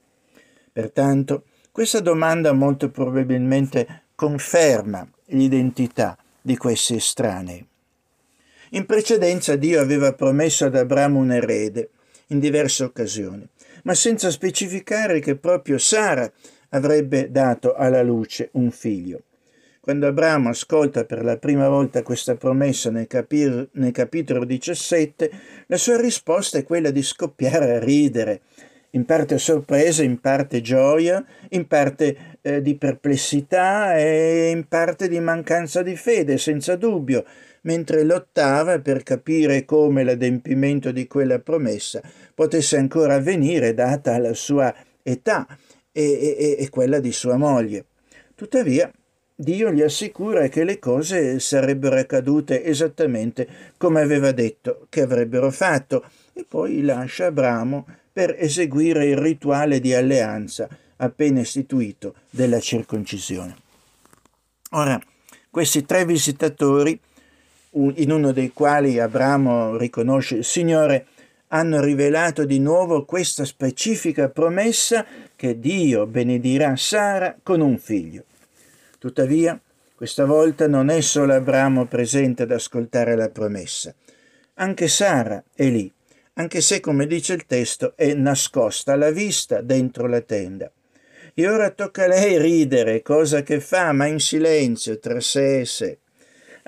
Pertanto, questa domanda molto probabilmente conferma l'identità di questi estranei. In precedenza Dio aveva promesso ad Abramo un erede in diverse occasioni, ma senza specificare che proprio Sara avrebbe dato alla luce un figlio. Quando Abramo ascolta per la prima volta questa promessa nel, capir- nel capitolo 17, la sua risposta è quella di scoppiare a ridere, in parte sorpresa, in parte gioia, in parte eh, di perplessità e in parte di mancanza di fede, senza dubbio, mentre lottava per capire come l'adempimento di quella promessa potesse ancora avvenire data la sua età e, e, e quella di sua moglie. Tuttavia, Dio gli assicura che le cose sarebbero accadute esattamente come aveva detto che avrebbero fatto e poi lascia Abramo per eseguire il rituale di alleanza appena istituito della circoncisione. Ora, questi tre visitatori in uno dei quali Abramo riconosce il Signore, hanno rivelato di nuovo questa specifica promessa che Dio benedirà Sara con un figlio. Tuttavia, questa volta non è solo Abramo presente ad ascoltare la promessa. Anche Sara è lì, anche se, come dice il testo, è nascosta alla vista dentro la tenda. E ora tocca a lei ridere, cosa che fa, ma in silenzio, tra sé e sé.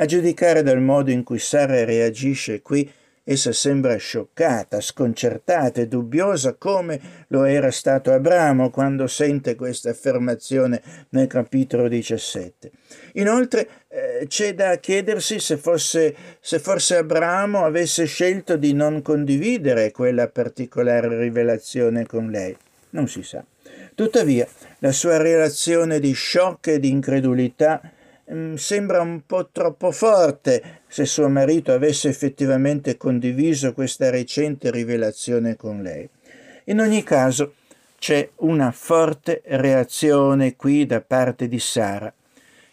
A giudicare dal modo in cui Sara reagisce qui, essa sembra scioccata, sconcertata e dubbiosa come lo era stato Abramo quando sente questa affermazione nel capitolo 17. Inoltre eh, c'è da chiedersi se, fosse, se forse Abramo avesse scelto di non condividere quella particolare rivelazione con lei. Non si sa. Tuttavia, la sua relazione di shock e di incredulità sembra un po' troppo forte se suo marito avesse effettivamente condiviso questa recente rivelazione con lei. In ogni caso c'è una forte reazione qui da parte di Sara.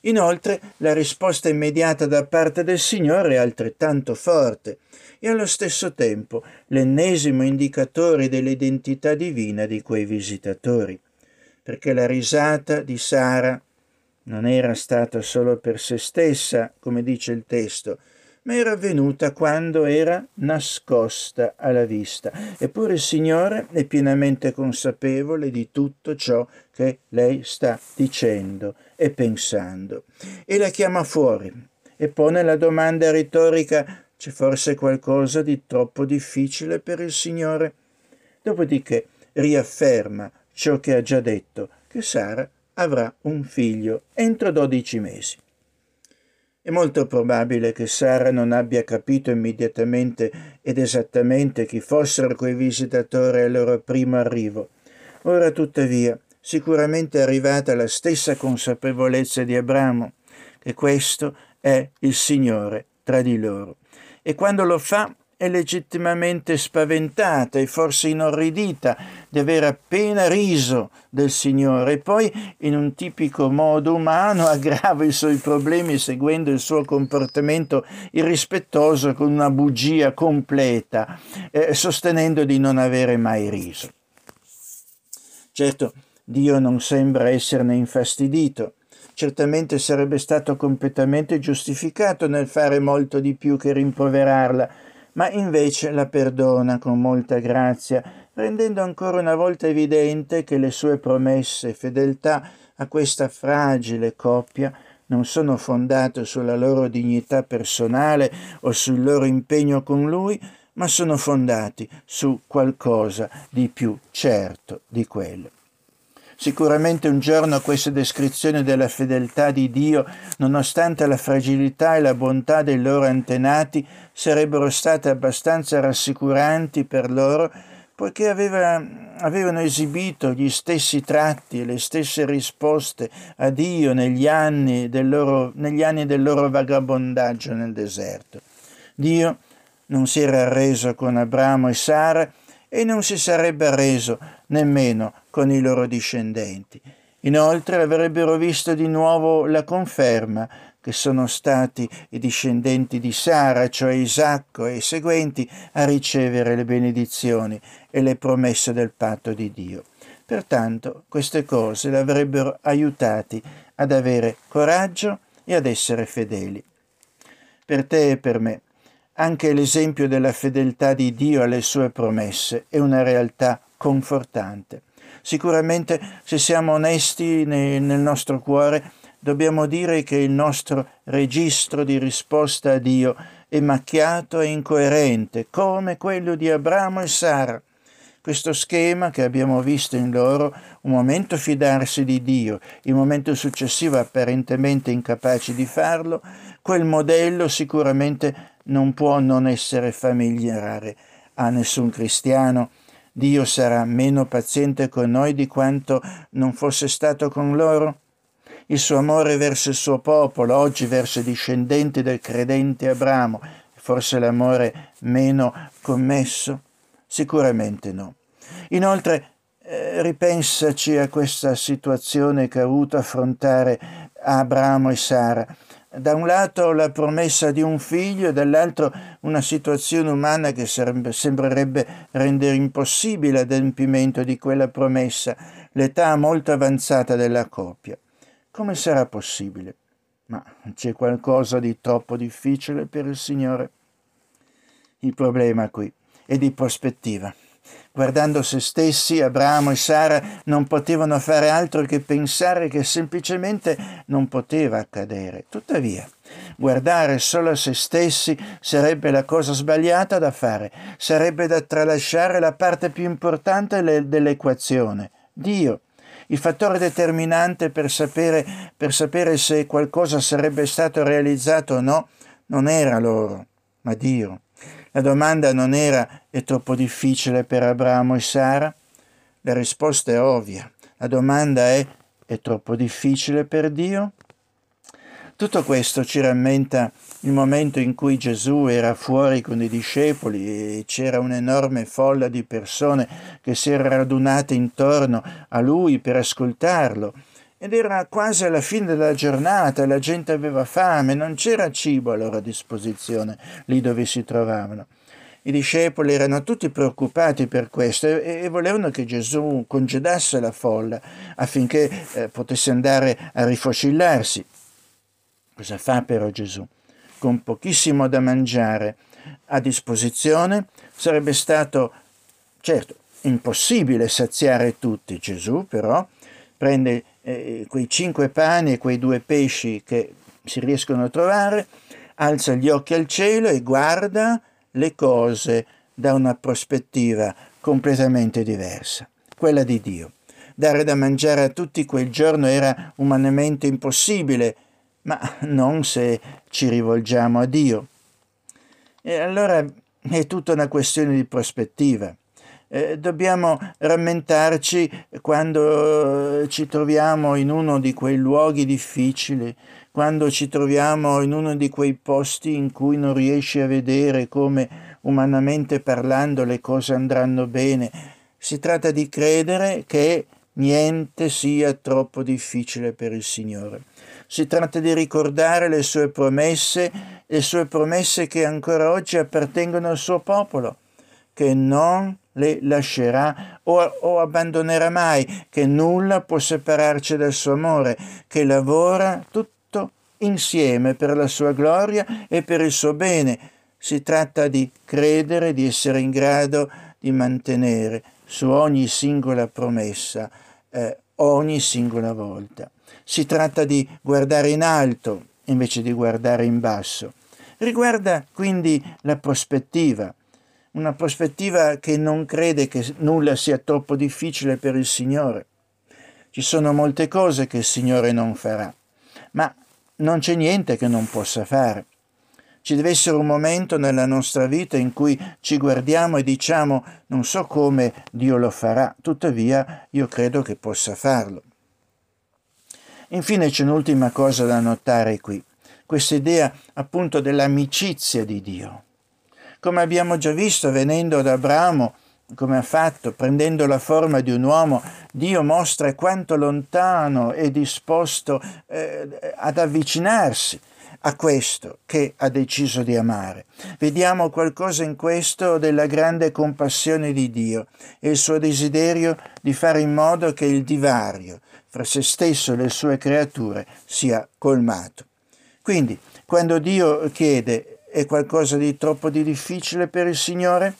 Inoltre la risposta immediata da parte del Signore è altrettanto forte e allo stesso tempo l'ennesimo indicatore dell'identità divina di quei visitatori, perché la risata di Sara non era stata solo per se stessa, come dice il testo, ma era avvenuta quando era nascosta alla vista. Eppure il Signore è pienamente consapevole di tutto ciò che lei sta dicendo e pensando. E la chiama fuori e pone la domanda retorica c'è forse qualcosa di troppo difficile per il Signore? Dopodiché riafferma ciò che ha già detto, che Sara avrà un figlio entro dodici mesi. È molto probabile che Sara non abbia capito immediatamente ed esattamente chi fossero quei visitatori al loro primo arrivo. Ora tuttavia sicuramente è arrivata la stessa consapevolezza di Abramo, che questo è il Signore tra di loro. E quando lo fa è legittimamente spaventata e forse inorridita di aver appena riso del Signore e poi in un tipico modo umano aggrava i suoi problemi seguendo il suo comportamento irrispettoso con una bugia completa, eh, sostenendo di non avere mai riso. Certo, Dio non sembra esserne infastidito. Certamente sarebbe stato completamente giustificato nel fare molto di più che rimproverarla, ma invece la perdona con molta grazia, rendendo ancora una volta evidente che le sue promesse e fedeltà a questa fragile coppia non sono fondate sulla loro dignità personale o sul loro impegno con lui, ma sono fondati su qualcosa di più certo di quello. Sicuramente un giorno queste descrizioni della fedeltà di Dio, nonostante la fragilità e la bontà dei loro antenati, sarebbero state abbastanza rassicuranti per loro, poiché aveva, avevano esibito gli stessi tratti e le stesse risposte a Dio negli anni del loro, anni del loro vagabondaggio nel deserto. Dio non si era arreso con Abramo e Sara, e non si sarebbe arreso nemmeno con i loro discendenti. Inoltre avrebbero visto di nuovo la conferma che sono stati i discendenti di Sara, cioè Isacco e i seguenti, a ricevere le benedizioni e le promesse del patto di Dio. Pertanto queste cose l'avrebbero aiutati ad avere coraggio e ad essere fedeli. Per te e per me anche l'esempio della fedeltà di Dio alle sue promesse è una realtà confortante. Sicuramente se siamo onesti nel nostro cuore dobbiamo dire che il nostro registro di risposta a Dio è macchiato e incoerente, come quello di Abramo e Sara. Questo schema che abbiamo visto in loro, un momento fidarsi di Dio, il momento successivo apparentemente incapaci di farlo, quel modello sicuramente non può non essere familiare a nessun cristiano. Dio sarà meno paziente con noi di quanto non fosse stato con loro? Il suo amore verso il suo popolo, oggi verso i discendenti del credente Abramo, forse l'amore meno commesso? Sicuramente no. Inoltre, eh, ripensaci a questa situazione che ha avuto affrontare Abramo e Sara da un lato la promessa di un figlio e dall'altro una situazione umana che sarebbe, sembrerebbe rendere impossibile l'adempimento di quella promessa, l'età molto avanzata della coppia. Come sarà possibile? Ma c'è qualcosa di troppo difficile per il Signore? Il problema qui è di prospettiva. Guardando se stessi, Abramo e Sara non potevano fare altro che pensare che semplicemente non poteva accadere. Tuttavia, guardare solo a se stessi sarebbe la cosa sbagliata da fare, sarebbe da tralasciare la parte più importante dell'equazione, Dio. Il fattore determinante per sapere, per sapere se qualcosa sarebbe stato realizzato o no non era loro, ma Dio. La domanda non era è troppo difficile per Abramo e Sara? La risposta è ovvia. La domanda è è troppo difficile per Dio? Tutto questo ci rammenta il momento in cui Gesù era fuori con i discepoli e c'era un'enorme folla di persone che si era radunate intorno a lui per ascoltarlo. Ed era quasi alla fine della giornata, la gente aveva fame, non c'era cibo a loro disposizione lì dove si trovavano. I discepoli erano tutti preoccupati per questo e, e volevano che Gesù congedasse la folla affinché eh, potesse andare a rifocillarsi. Cosa fa però Gesù? Con pochissimo da mangiare a disposizione sarebbe stato, certo, impossibile saziare tutti. Gesù però prende eh, quei cinque pani e quei due pesci che si riescono a trovare, alza gli occhi al cielo e guarda le cose da una prospettiva completamente diversa, quella di Dio. Dare da mangiare a tutti quel giorno era umanamente impossibile, ma non se ci rivolgiamo a Dio. E allora è tutta una questione di prospettiva. Eh, dobbiamo rammentarci quando eh, ci troviamo in uno di quei luoghi difficili, quando ci troviamo in uno di quei posti in cui non riesci a vedere come umanamente parlando le cose andranno bene. Si tratta di credere che niente sia troppo difficile per il Signore. Si tratta di ricordare le sue promesse, le sue promesse che ancora oggi appartengono al suo popolo, che non le lascerà o, o abbandonerà mai, che nulla può separarci dal suo amore, che lavora tutto insieme per la sua gloria e per il suo bene. Si tratta di credere, di essere in grado di mantenere su ogni singola promessa, eh, ogni singola volta. Si tratta di guardare in alto invece di guardare in basso. Riguarda quindi la prospettiva, una prospettiva che non crede che nulla sia troppo difficile per il Signore. Ci sono molte cose che il Signore non farà, ma non c'è niente che non possa fare. Ci deve essere un momento nella nostra vita in cui ci guardiamo e diciamo non so come Dio lo farà, tuttavia io credo che possa farlo. Infine c'è un'ultima cosa da notare qui, questa idea appunto dell'amicizia di Dio. Come abbiamo già visto venendo ad Abramo, come ha fatto, prendendo la forma di un uomo, Dio mostra quanto lontano è disposto eh, ad avvicinarsi a questo che ha deciso di amare. Vediamo qualcosa in questo della grande compassione di Dio e il suo desiderio di fare in modo che il divario fra se stesso e le sue creature sia colmato. Quindi, quando Dio chiede è qualcosa di troppo di difficile per il Signore?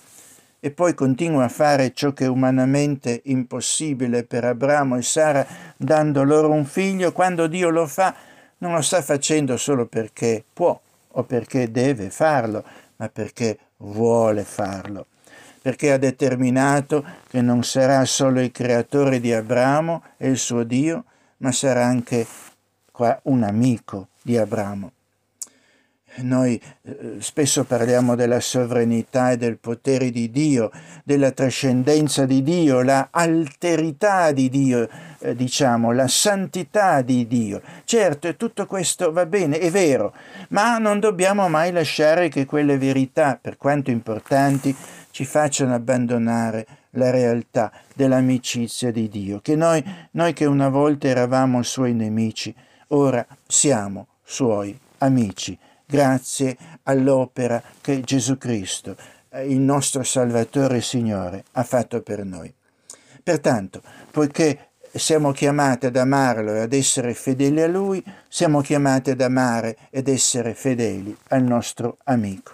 E poi continua a fare ciò che è umanamente impossibile per Abramo e Sara, dando loro un figlio, quando Dio lo fa, non lo sta facendo solo perché può o perché deve farlo, ma perché vuole farlo, perché ha determinato che non sarà solo il creatore di Abramo e il suo Dio, ma sarà anche un amico di Abramo. Noi eh, spesso parliamo della sovranità e del potere di Dio, della trascendenza di Dio, la alterità di Dio, eh, diciamo, la santità di Dio. Certo, tutto questo va bene, è vero, ma non dobbiamo mai lasciare che quelle verità, per quanto importanti, ci facciano abbandonare la realtà dell'amicizia di Dio, che noi, noi che una volta eravamo suoi nemici, ora siamo suoi amici grazie all'opera che Gesù Cristo, eh, il nostro Salvatore e Signore, ha fatto per noi. Pertanto, poiché siamo chiamati ad amarlo e ad essere fedeli a Lui, siamo chiamati ad amare ed essere fedeli al nostro amico.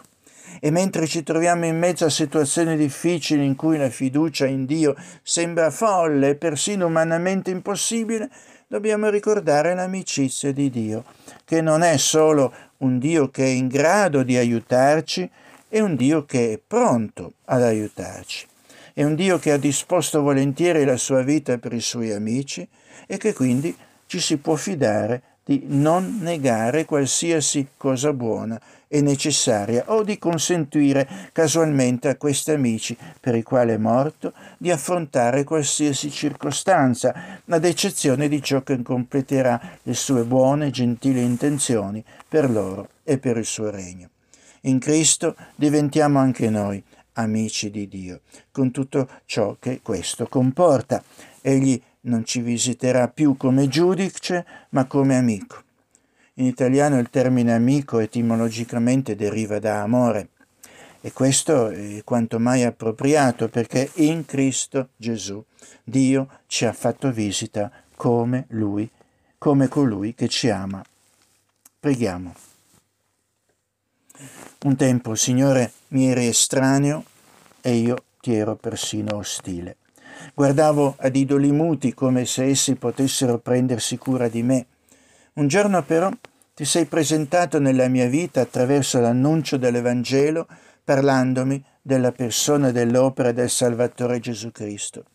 E mentre ci troviamo in mezzo a situazioni difficili in cui la fiducia in Dio sembra folle e persino umanamente impossibile, dobbiamo ricordare l'amicizia di Dio, che non è solo un Dio che è in grado di aiutarci e un Dio che è pronto ad aiutarci. È un Dio che ha disposto volentieri la sua vita per i suoi amici e che quindi ci si può fidare di non negare qualsiasi cosa buona e necessaria o di consentire casualmente a questi amici per i quali è morto di affrontare qualsiasi circostanza, ad eccezione di ciò che completerà le sue buone e gentili intenzioni per loro e per il suo regno. In Cristo diventiamo anche noi amici di Dio, con tutto ciò che questo comporta. Egli non ci visiterà più come giudice, ma come amico. In italiano il termine amico etimologicamente deriva da amore e questo è quanto mai appropriato perché in Cristo Gesù Dio ci ha fatto visita come Lui, come colui che ci ama. Preghiamo. Un tempo, Signore, mi eri estraneo e io ti ero persino ostile. Guardavo ad idoli muti come se essi potessero prendersi cura di me. Un giorno però ti sei presentato nella mia vita attraverso l'annuncio dell'Evangelo, parlandomi della persona e dell'opera del Salvatore Gesù Cristo.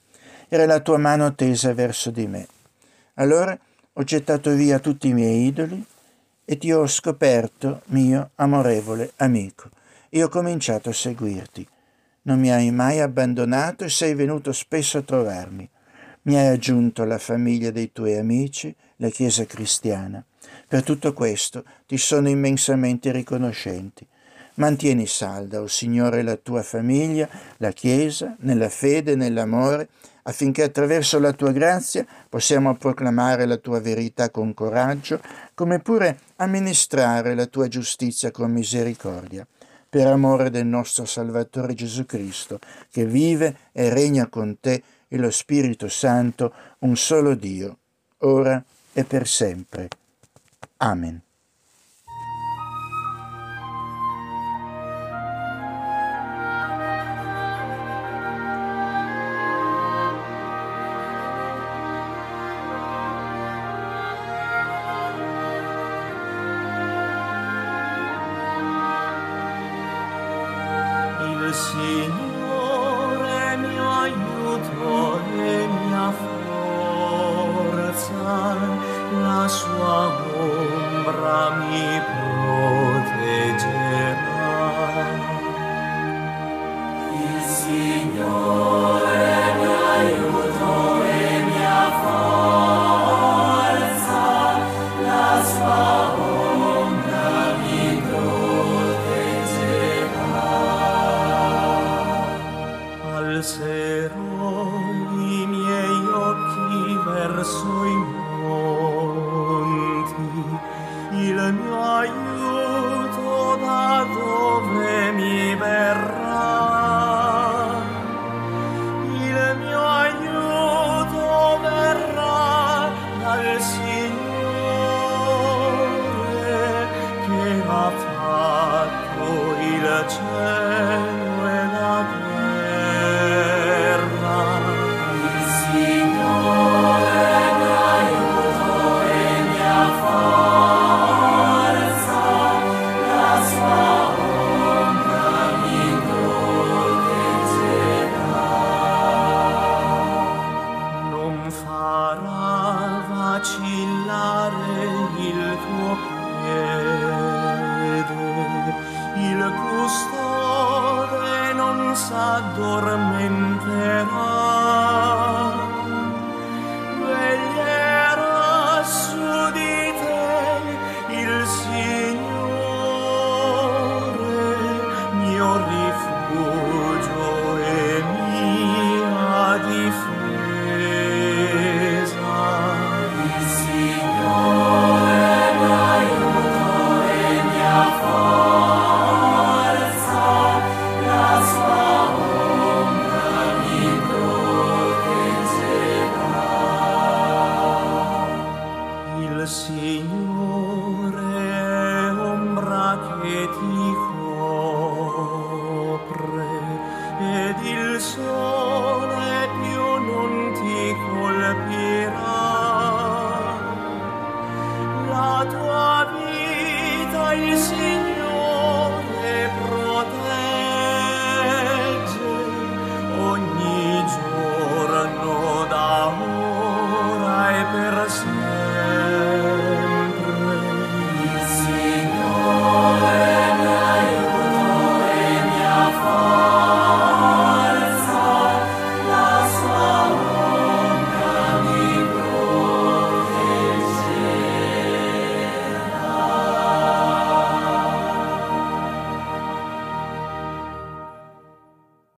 Era la tua mano tesa verso di me. Allora ho gettato via tutti i miei idoli e ti ho scoperto mio amorevole amico e ho cominciato a seguirti non mi hai mai abbandonato e sei venuto spesso a trovarmi. Mi hai aggiunto alla famiglia dei tuoi amici, la Chiesa cristiana. Per tutto questo ti sono immensamente riconoscenti. Mantieni salda, o oh Signore, la tua famiglia, la Chiesa, nella fede e nell'amore, affinché attraverso la tua grazia possiamo proclamare la tua verità con coraggio, come pure amministrare la tua giustizia con misericordia per amore del nostro Salvatore Gesù Cristo, che vive e regna con te e lo Spirito Santo, un solo Dio, ora e per sempre. Amen.